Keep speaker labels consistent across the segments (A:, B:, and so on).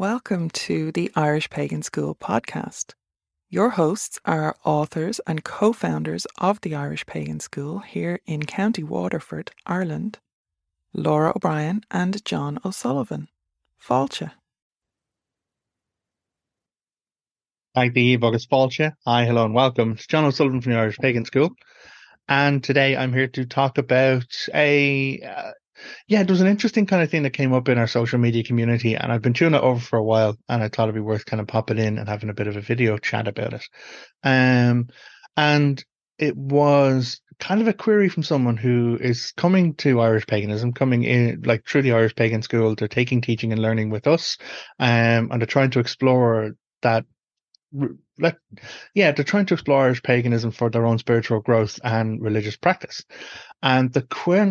A: Welcome to the Irish Pagan School podcast. Your hosts are authors and co founders of the Irish Pagan School here in County Waterford, Ireland, Laura O'Brien and Jon O'Sullivan. Fáilte.
B: Hi, the Bogus Fáilte. Hi, hello, and welcome. It's Jon O'Sullivan from the Irish Pagan School. And today I'm here to talk about a uh, yeah, there was an interesting kind of thing that came up in our social media community, and I've been chewing it over for a while, and I thought it'd be worth kind of popping in and having a bit of a video chat about it. Um, and it was kind of a query from someone who is coming to Irish paganism, coming in like through the Irish pagan school. They're taking teaching and learning with us, um, and they're trying to explore that like yeah they're trying to explore Irish paganism for their own spiritual growth and religious practice. And the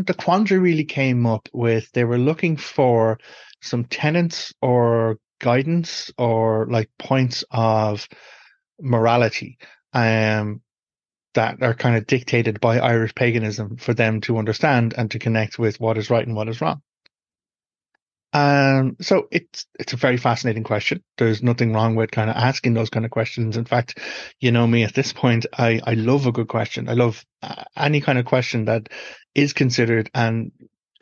B: the quandary really came up with they were looking for some tenets or guidance or like points of morality um that are kind of dictated by Irish paganism for them to understand and to connect with what is right and what is wrong um, so it's it's a very fascinating question. There's nothing wrong with kind of asking those kind of questions. In fact, you know me at this point, I I love a good question. I love uh, any kind of question that is considered and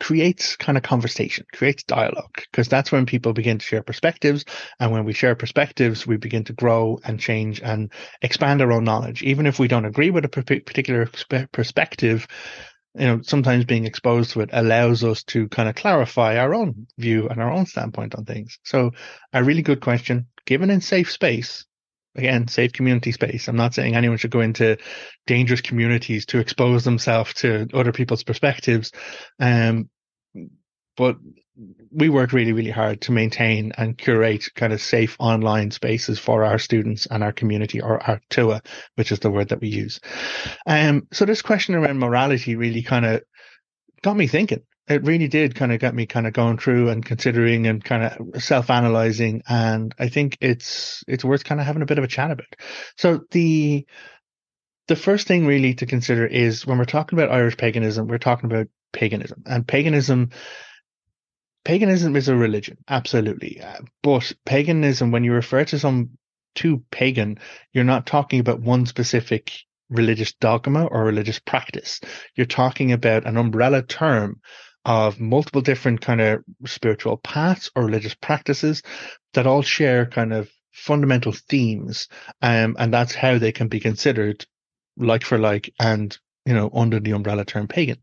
B: creates kind of conversation, creates dialogue, because that's when people begin to share perspectives. And when we share perspectives, we begin to grow and change and expand our own knowledge. Even if we don't agree with a particular perspective, you know, sometimes being exposed to it allows us to kind of clarify our own view and our own standpoint on things. So a really good question given in safe space. Again, safe community space. I'm not saying anyone should go into dangerous communities to expose themselves to other people's perspectives. Um, but we work really, really hard to maintain and curate kind of safe online spaces for our students and our community or our Tuath, which is the word that we use. Um, so this question around morality really kind of got me thinking. It really did kind of get me kind of going through and considering and kind of self-analyzing. And I think it's, it's worth kind of having a bit of a chat about. So the, the first thing really to consider is when we're talking about Irish paganism, we're talking about paganism and paganism paganism is a religion, absolutely. Uh, but paganism, when you refer to some to pagan, you're not talking about one specific religious dogma or religious practice. You're talking about an umbrella term of multiple different kind of spiritual paths or religious practices that all share kind of fundamental themes. Um, and that's how they can be considered like for like and, you know, under the umbrella term pagan.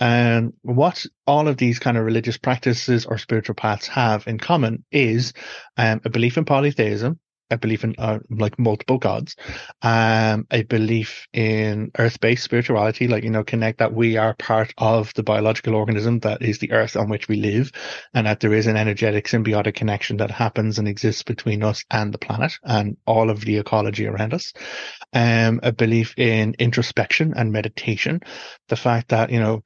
B: And what all of these kind of religious practices or spiritual paths have in common is um, a belief in polytheism, a belief in uh, like multiple gods, um, a belief in earth-based spirituality, like you know, connect that we are part of the biological organism that is the earth on which we live, and that there is an energetic symbiotic connection that happens and exists between us and the planet and all of the ecology around us. Um, a belief in introspection and meditation, the fact that you know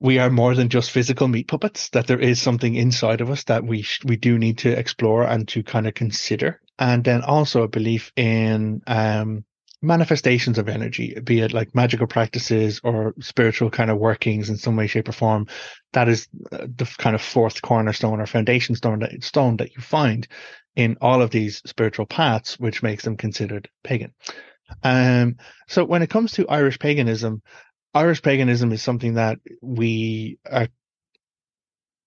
B: we are more than just physical meat puppets that there is something inside of us that we we do need to explore and to kind of consider and then also a belief in um, manifestations of energy, be it like magical practices or spiritual kind of workings in some way, shape, or form. That is uh, the kind of fourth cornerstone or foundation stone that, stone that you find in all of these spiritual paths, which makes them considered pagan. Um, so when it comes to Irish paganism, Irish paganism is something that we are,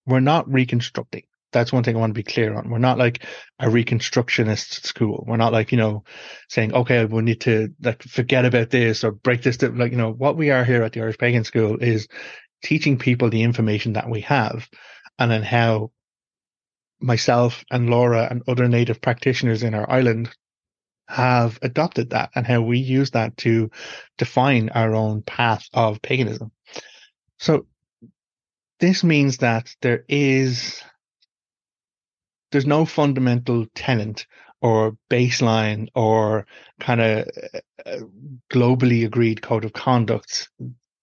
B: we're not reconstructing that's one thing I want to be clear on. We're not like a reconstructionist school. We're not like, you know, saying, okay, we need to like forget about this or break this. To, like, you know, what we are here at the Irish Pagan School is teaching people the information that we have and then how myself and Laura and other native practitioners in our island have adopted that and how we use that to define our own path of paganism. So this means that there is there's no fundamental tenant or baseline or kind of uh, globally agreed code of conduct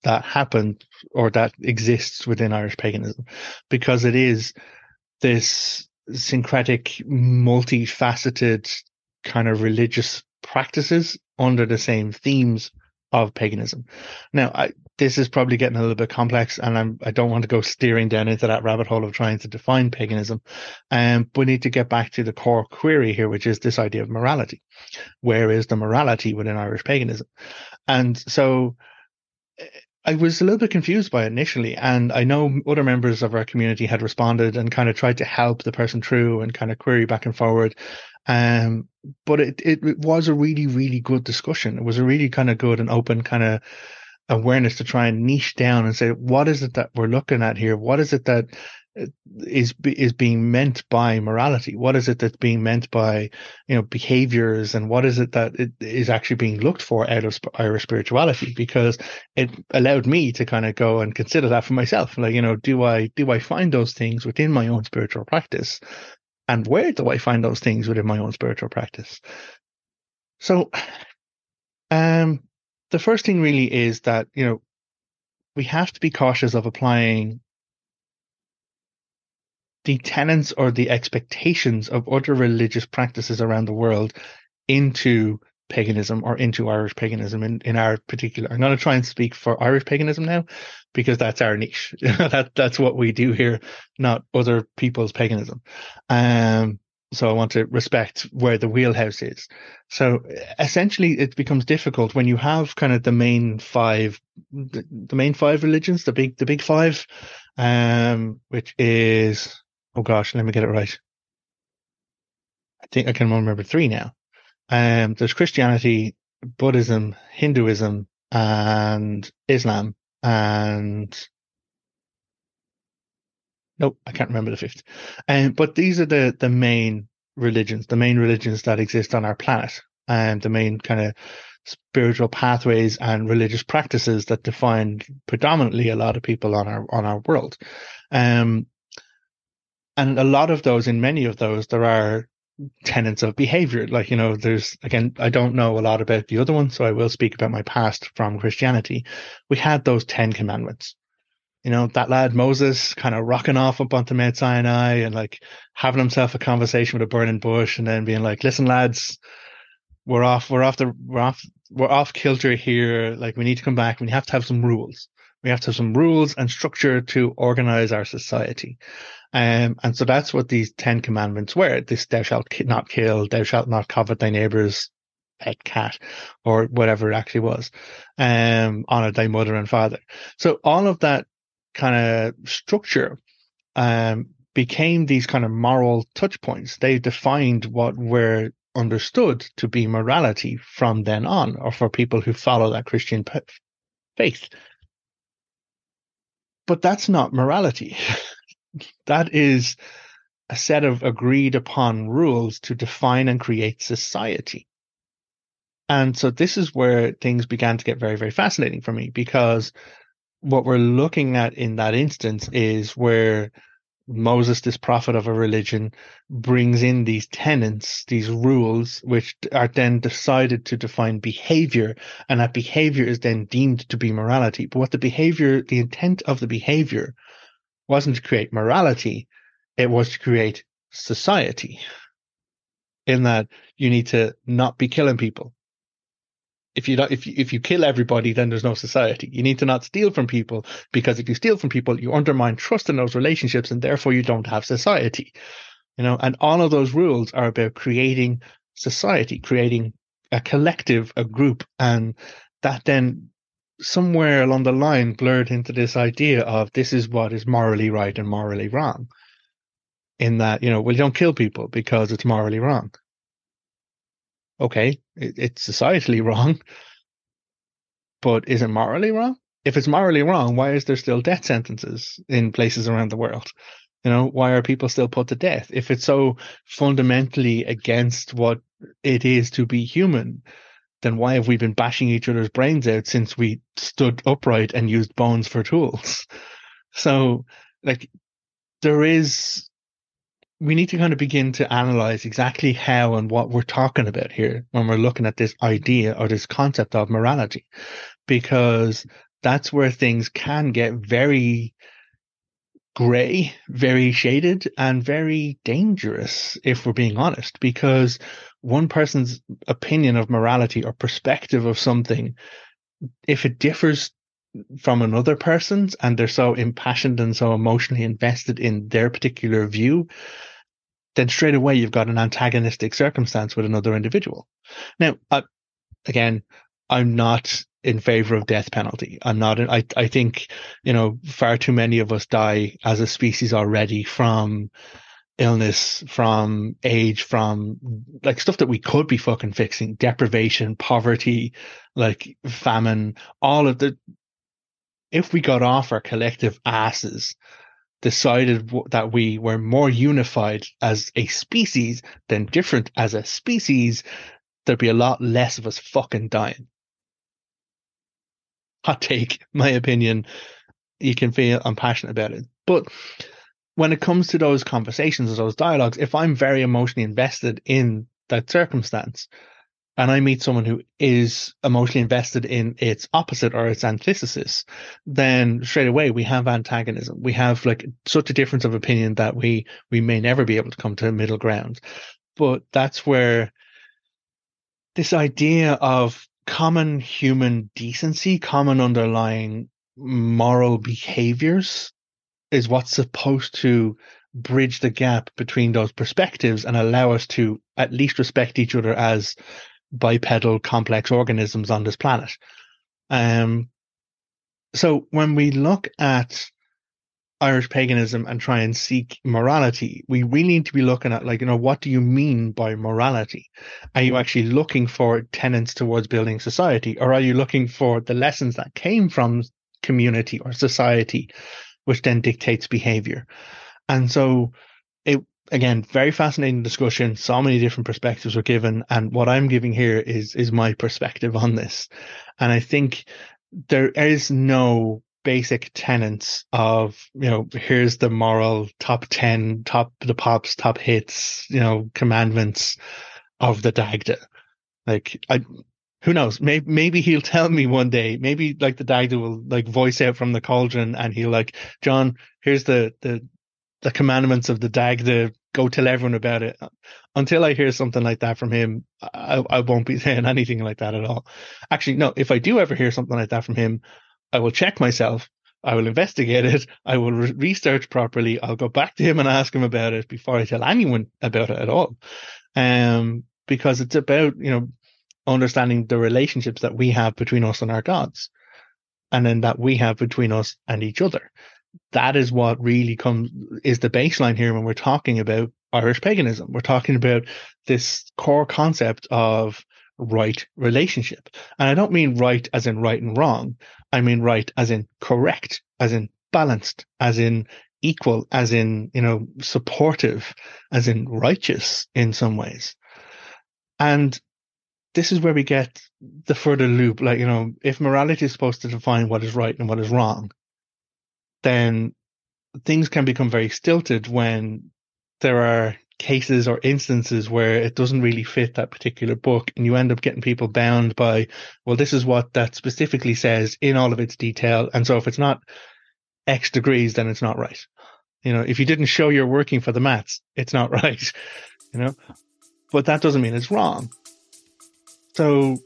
B: that happened or that exists within Irish paganism because it is this syncretic, multifaceted kind of religious practices under the same themes of paganism. Now, I, this is probably getting a little bit complex, and I'm, I don't want to go steering down into that rabbit hole of trying to define paganism. Um, we need to get back to the core query here, which is this idea of morality. Where is the morality within Irish paganism? And so I was a little bit confused by it initially, and I know other members of our community had responded and kind of tried to help the person through and kind of query back and forward. Um, but it, it, it was a really, really good discussion. It was a really kind of good and open kind of awareness to try and niche down and say, what is it that we're looking at here? What is it that is is being meant by morality? What is it that's being meant by you know behaviors, and what is it that it is actually being looked for out of Irish spirituality? Because it allowed me to kind of go and consider that for myself. Like you know, do I do I find those things within my own spiritual practice, and where do I find those things within my own spiritual practice? So, um, the first thing really is that, you know, we have to be cautious of applying the tenets or the expectations of other religious practices around the world into paganism or into Irish paganism in, in our particular. I'm going to try and speak for Irish paganism now because that's our niche. that that's what we do here, not other people's paganism. Um, so I want to respect where the wheelhouse is. So essentially, it becomes difficult when you have kind of the main five, the, the main five religions, the big, the big five, um, which is, oh gosh, let me get it right. I think I can remember three now. Um, there's Christianity, Buddhism, Hinduism, and Islam, and Nope, I can't remember the fifth. Um, but these are the the main religions, the main religions that exist on our planet, and the main kind of spiritual pathways and religious practices that define predominantly a lot of people on our on our world. Um, and a lot of those, in many of those, there are tenets of behavior. Like, you know, there's, again, I don't know a lot about the other one, so I will speak about my past from Christianity. We had those 10 commandments you know, that lad Moses kind of rocking off up onto Mount Sinai and like having himself a conversation with a burning bush and then being like, listen, lads, we're off, we're off the, we're off, we're off kilter here. Like we need to come back. We have to have some rules. We have to have some rules and structure to organize our society. Um, and so that's what these 10 commandments were. This, thou shalt not kill, thou shalt not covet thy neighbor's pet cat or whatever it actually was. Um, honor thy mother and father. So all of that kind of structure um, became these kind of moral touch points. They defined what were understood to be morality from then on, or for people who follow that Christian faith. But that's not morality. that is a set of agreed upon rules to define and create society. And so this is where things began to get very, very fascinating for me because what we're looking at in that instance is where Moses, this prophet of a religion, brings in these tenets, these rules, which are then decided to define behavior, and that behavior is then deemed to be morality. But what the behavior, the intent of the behavior wasn't to create morality, it was to create society. In that you need to not be killing people if you don't, if you, if you kill everybody, then there's no society. You need to not steal from people because if you steal from people, you undermine trust in those relationships and therefore you don't have society. You know, and all of those rules are about creating society, creating a collective, a group, and that then somewhere along the line blurred into this idea of this is what is morally right and morally wrong. In that, you know, well, you don't kill people because it's morally wrong okay, it, it's societally wrong, but is it morally wrong? If it's morally wrong, why is there still death sentences in places around the world? You know, why are people still put to death? If it's so fundamentally against what it is to be human, then why have we been bashing each other's brains out since we stood upright and used bones for tools? So, like, there is we need to kind of begin to analyze exactly how and what we're talking about here when we're looking at this idea or this concept of morality, because that's where things can get very gray, very shaded, and very dangerous, if we're being honest, because one person's opinion of morality or perspective of something if it differs from another person's and they're so impassioned and so emotionally invested in their particular view, then straight away you've got an antagonistic circumstance with another individual. Now, uh, again, I'm not in favor of death penalty. I'm not. I I think you know far too many of us die as a species already from illness, from age, from like stuff that we could be fucking fixing, deprivation, poverty, like famine, all of the. If we got off our collective asses, decided that we were more unified as a species than different as a species, there'd be a lot less of us fucking dying. Hot take, my opinion. You can feel I'm passionate about it. But when it comes to those conversations or those dialogues, if I'm very emotionally invested in that circumstance and I meet someone who is emotionally invested in its opposite or its antithesis, then straight away we have antagonism. We have like such a difference of opinion that we, we may never be able to come to a middle ground. But that's where this idea of common human decency, common underlying moral behaviors is what's supposed to bridge the gap between those perspectives and allow us to at least respect each other as bipedal complex organisms on this planet. Um, so when we look at Irish paganism and try and seek morality, we really need to be looking at like, you know, what do you mean by morality? Are you actually looking for tenets towards building society or are you looking for the lessons that came from community or society which then dictates behavior. And so it, again, very fascinating discussion. So many different perspectives were given. And what I'm giving here is, is my perspective on this. And I think there is no basic tenets of, you know, here's the moral top 10, top, the pops, top hits, you know, commandments of the Dagda. Like, I, who knows? Maybe, maybe he'll tell me one day. Maybe like the Dagda will like voice out from the cauldron and he'll like, Jon, here's the, the, the commandments of the dag Dagda. Go tell everyone about it. Until I hear something like that from him, I, I won't be saying anything like that at all. Actually, no, if I do ever hear something like that from him, I will check myself. I will investigate it. I will re- research properly. I'll go back to him and ask him about it before I tell anyone about it at all. Um, because it's about, you know, understanding the relationships that we have between us and our gods, and then that we have between us and each other. That is what really comes is the baseline here when we're talking about Irish paganism. We're talking about this core concept of right relationship. And I don't mean right as in right and wrong. I mean right as in correct, as in balanced, as in equal, as in, you know, supportive, as in righteous in some ways. And this is where we get the further loop. Like, you know, if morality is supposed to define what is right and what is wrong, then things can become very stilted when there are cases or instances where it doesn't really fit that particular book and you end up getting people bound by, well, this is what that specifically says in all of its detail. And so if it's not X degrees, then it's not right. You know, if you didn't show you're working for the maths, it's not right. You know, but that doesn't mean it's wrong. So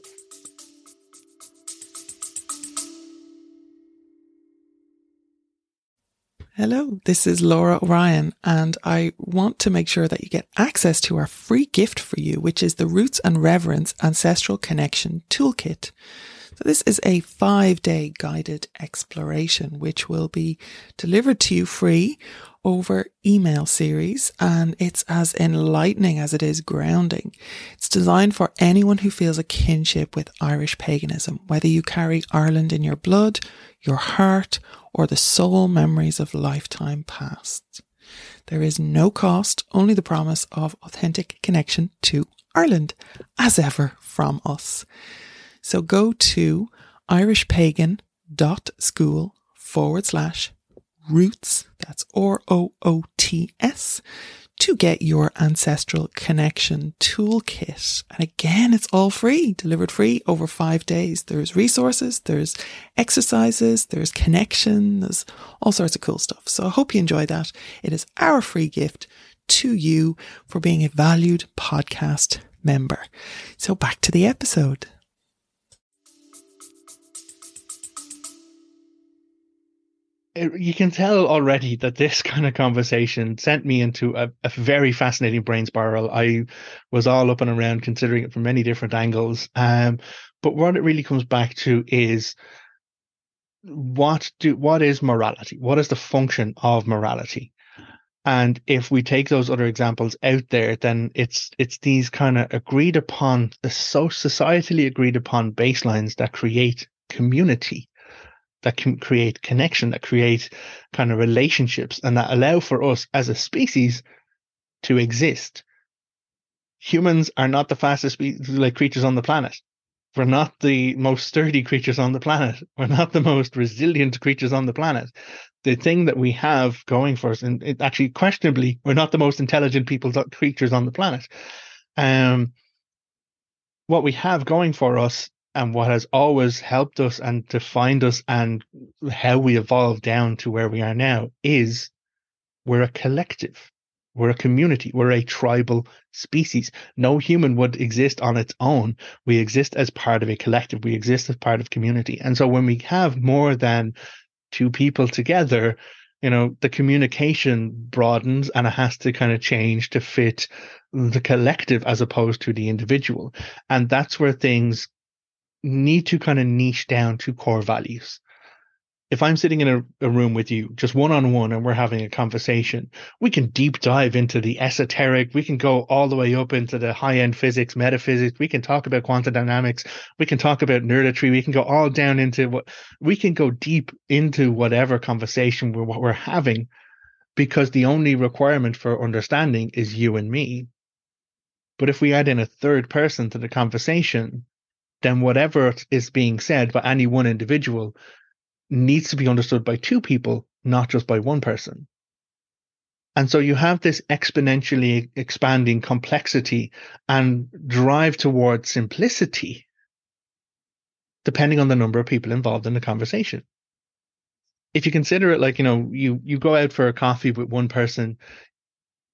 A: Hello, this is Laura O'Brien, and I want to make sure that you get access to our free gift for you, which is the Roots and Reverence Ancestral Connection Toolkit. So this is a five day guided exploration, which will be delivered to you free over email series and it's as enlightening as it is grounding. It's designed for anyone who feels a kinship with Irish paganism, whether you carry Ireland in your blood, your heart, or the soul memories of lifetime past. There is no cost, only the promise of authentic connection to Ireland, as ever from us. So go to irishpagan.school forward slash roots, that's R O O T S, to get your ancestral connection toolkit. And again, it's all free, delivered free over five days. There's resources, there's exercises, there's connection, there's all sorts of cool stuff. So I hope you enjoy that. It is our free gift to you for being a valued podcast member. So back to the episode.
B: You can tell already that this kind of conversation sent me into a, a, very fascinating brain spiral. I was all up and around considering it from many different angles. Um, but what it really comes back to is what do what is morality? What is the function of morality? And if we take those other examples out there, then it's it's these kind of agreed upon, the so societally agreed upon baselines that create community that can create connection, that create kind of relationships, and that allow for us as a species to exist. Humans are not the fastest like creatures on the planet. We're not the most sturdy creatures on the planet. We're not the most resilient creatures on the planet. The thing that we have going for us, and it actually questionably, we're not the most intelligent people creatures on the planet. Um, what we have going for us and what has always helped us and defined us and how we evolved down to where we are now is we're a collective. We're a community. We're a tribal species. No human would exist on its own. We exist as part of a collective. We exist as part of community. And so when we have more than two people together, you know, the communication broadens and it has to kind of change to fit the collective as opposed to the individual. And that's where things need to kind of niche down to core values. If I'm sitting in a, a room with you, just one on one, and we're having a conversation, we can deep dive into the esoteric. We can go all the way up into the high end physics, metaphysics. We can talk about quantum dynamics. We can talk about nerdetry. We can go all down into what we can go deep into whatever conversation we're, what we're having because the only requirement for understanding is you and me. But if we add in a third person to the conversation, then whatever is being said by any one individual needs to be understood by two people, not just by one person. And so you have this exponentially expanding complexity and drive towards simplicity, depending on the number of people involved in the conversation. If you consider it like, you know, you, you go out for a coffee with one person,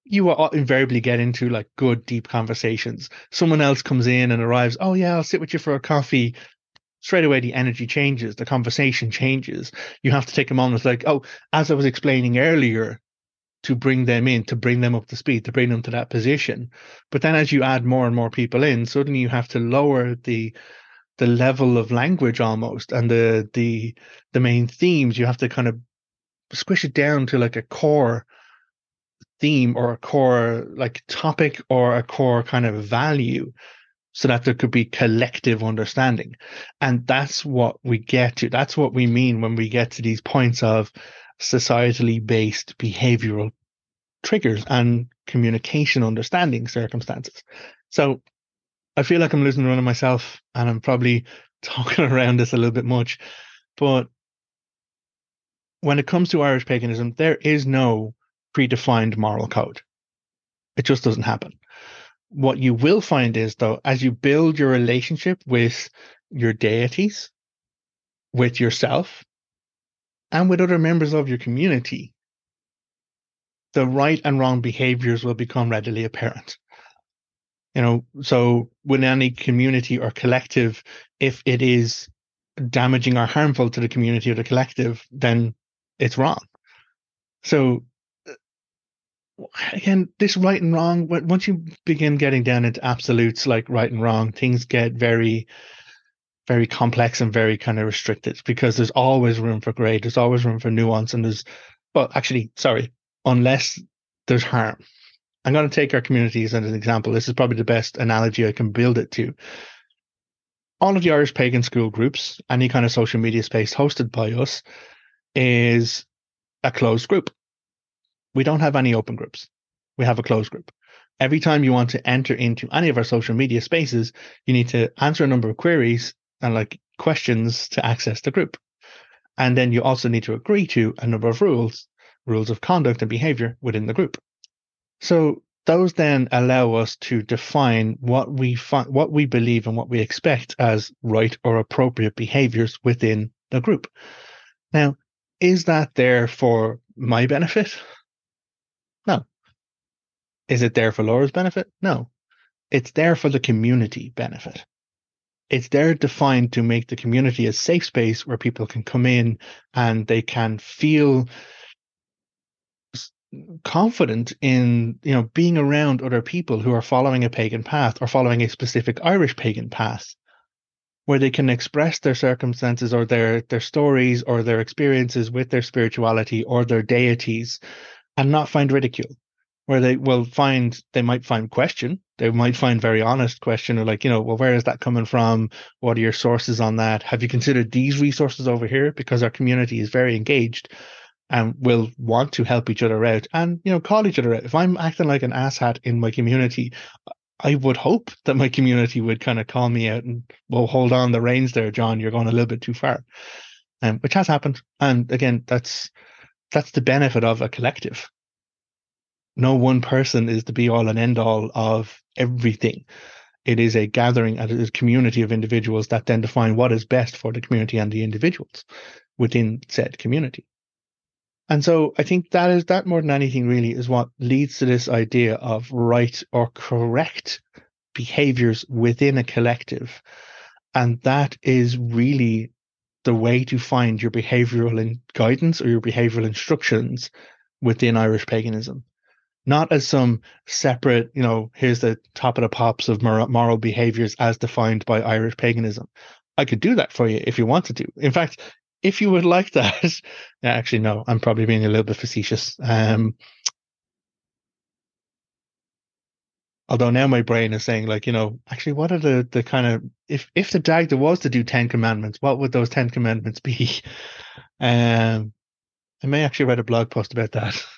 B: you will invariably get into like good deep conversations. Someone else comes in and arrives, oh yeah, I'll sit with you for a coffee. Straight away the energy changes, the conversation changes. You have to take a moment like, oh, as I was explaining earlier, to bring them in, to bring them up to speed, to bring them to that position. But then as you add more and more people in, suddenly you have to lower the the level of language almost and the the the main themes. You have to kind of squish it down to like a core theme or a core like topic or a core kind of value so that there could be collective understanding. And that's what we get to. That's what we mean when we get to these points of societally based behavioral triggers and communication understanding circumstances. So I feel like I'm losing the run of myself and I'm probably talking around this a little bit much. But when it comes to Irish paganism, there is no predefined moral code. It just doesn't happen. What you will find is, though, as you build your relationship with your deities, with yourself, and with other members of your community, the right and wrong behaviors will become readily apparent. You know, so with any community or collective, if it is damaging or harmful to the community or the collective, then it's wrong. So again, this right and wrong, once you begin getting down into absolutes like right and wrong, things get very, very complex and very kind of restricted because there's always room for gray, there's always room for nuance, and there's, well, actually, sorry, unless there's harm. I'm going to take our communities as an example. This is probably the best analogy I can build it to. All of the Irish pagan school groups, any kind of social media space hosted by us, is a closed group we don't have any open groups. We have a closed group. Every time you want to enter into any of our social media spaces, you need to answer a number of queries and like questions to access the group. And then you also need to agree to a number of rules, rules of conduct and behavior within the group. So those then allow us to define what we find, what we believe and what we expect as right or appropriate behaviors within the group. Now, is that there for my benefit? Is it there for Laura's benefit? No. It's there for the community benefit. it's there defined to make the community a safe space where people can come in and they can feel confident in you know being around other people who are following a pagan path or following a specific Irish pagan path where they can express their circumstances or their their stories or their experiences with their spirituality or their deities and not find ridicule where they will find they might find question they might find very honest question or like you know well where is that coming from what are your sources on that have you considered these resources over here because our community is very engaged and will want to help each other out and you know call each other out. If I'm acting like an asshat in my community, I would hope that my community would kind of call me out and well hold on the reins there, Jon. You're going a little bit too far, um, which has happened. And again, that's that's the benefit of a collective. No one person is the be all and end all of everything. It is a gathering and a community of individuals that then define what is best for the community and the individuals within said community. And so I think that is that more than anything really is what leads to this idea of right or correct behaviors within a collective. And that is really the way to find your behavioral guidance or your behavioral instructions within Irish paganism. Not as some separate, you know, here's the top of the pops of moral behaviors as defined by Irish paganism. I could do that for you if you wanted to. In fact, if you would like that, actually, no, I'm probably being a little bit facetious. Um, although now my brain is saying, like, you know, actually, what are the the kind of if if the Dagda was to do Ten Commandments, what would those Ten Commandments be? Um, I may actually write a blog post about that.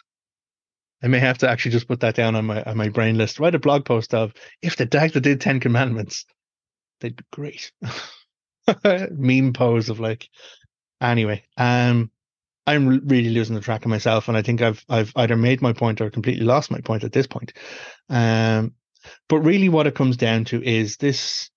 B: I may have to actually just put that down on my on my brain list. Write a blog post of if the Dagda did Ten Commandments, they'd be great. Meme pose of like Anyway, um, I'm really losing the track of myself, and I think I've I've either made my point or completely lost my point at this point. Um, but really, what it comes down to is this: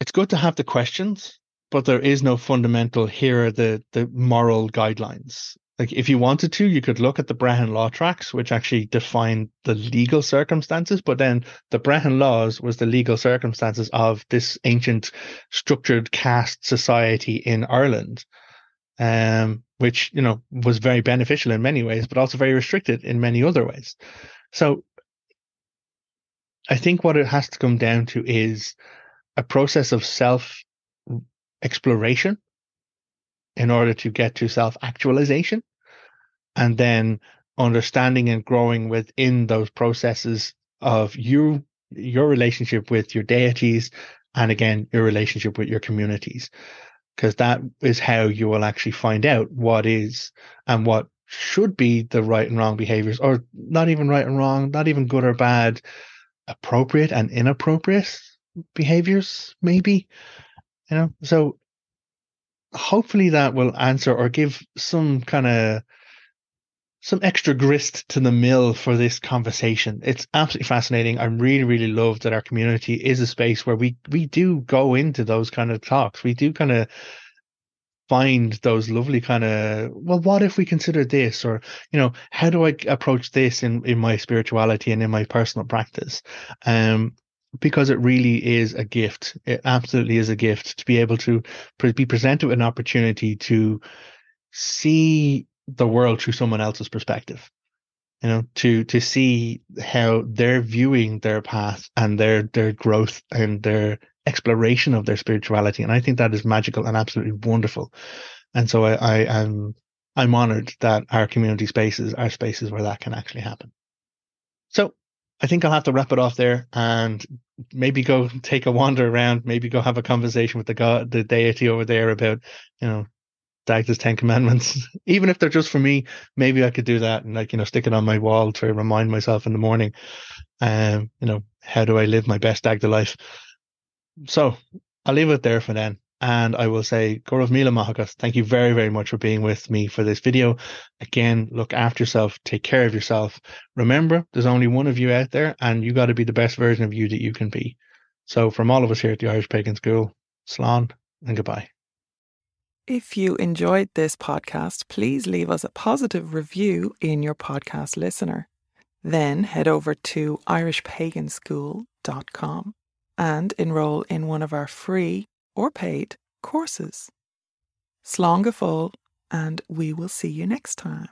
B: it's good to have the questions, but there is no fundamental. Here are the the moral guidelines like if you wanted to, you could look at the Brehon law tracts, which actually define the legal circumstances. But then the Brehon laws was the legal circumstances of this ancient structured caste society in Ireland, um, which you know was very beneficial in many ways, but also very restricted in many other ways. So I think what it has to come down to is a process of self exploration in order to get to self actualization and then understanding and growing within those processes of you your relationship with your deities and again your relationship with your communities. Because that is how you will actually find out what is and what should be the right and wrong behaviors or not even right and wrong not even good or bad appropriate and inappropriate behaviors maybe you know? So hopefully that will answer or give some kind of some extra grist to the mill for this conversation. It's absolutely fascinating. I'm really, really love that our community is a space where we we do go into those kind of talks. We do kind of find those lovely kind of well what if we consider this or you know how do i approach this in in my spirituality and in my personal practice um because it really is a gift. It absolutely is a gift to be able to be presented with an opportunity to see the world through someone else's perspective. You know, to to see how they're viewing their path and their their growth and their exploration of their spirituality, and I think that is magical and absolutely wonderful. And so I, I am I'm honored that our community spaces are spaces where that can actually happen. So I think I'll have to wrap it off there and maybe go take a wander around, maybe go have a conversation with the god, the deity over there about, you know, Dagda's Ten Commandments. Even if they're just for me, maybe I could do that and like, you know, stick it on my wall to remind myself in the morning, um, you know, how do I live my best Dagda life? So I'll leave it there for then. And I will say, Go raibh míle maith agaibh, thank you very, very much for being with me for this video. Again, look after yourself, take care of yourself. Remember, there's only one of you out there, and you got to be the best version of you that you can be. So, from all of us here at the Irish Pagan School, slán and goodbye.
A: If you enjoyed this podcast, please leave us a positive review in your podcast listener. Then head over to irishpaganschool.com and enroll in one of our free or paid courses. Slán and we will see you next time.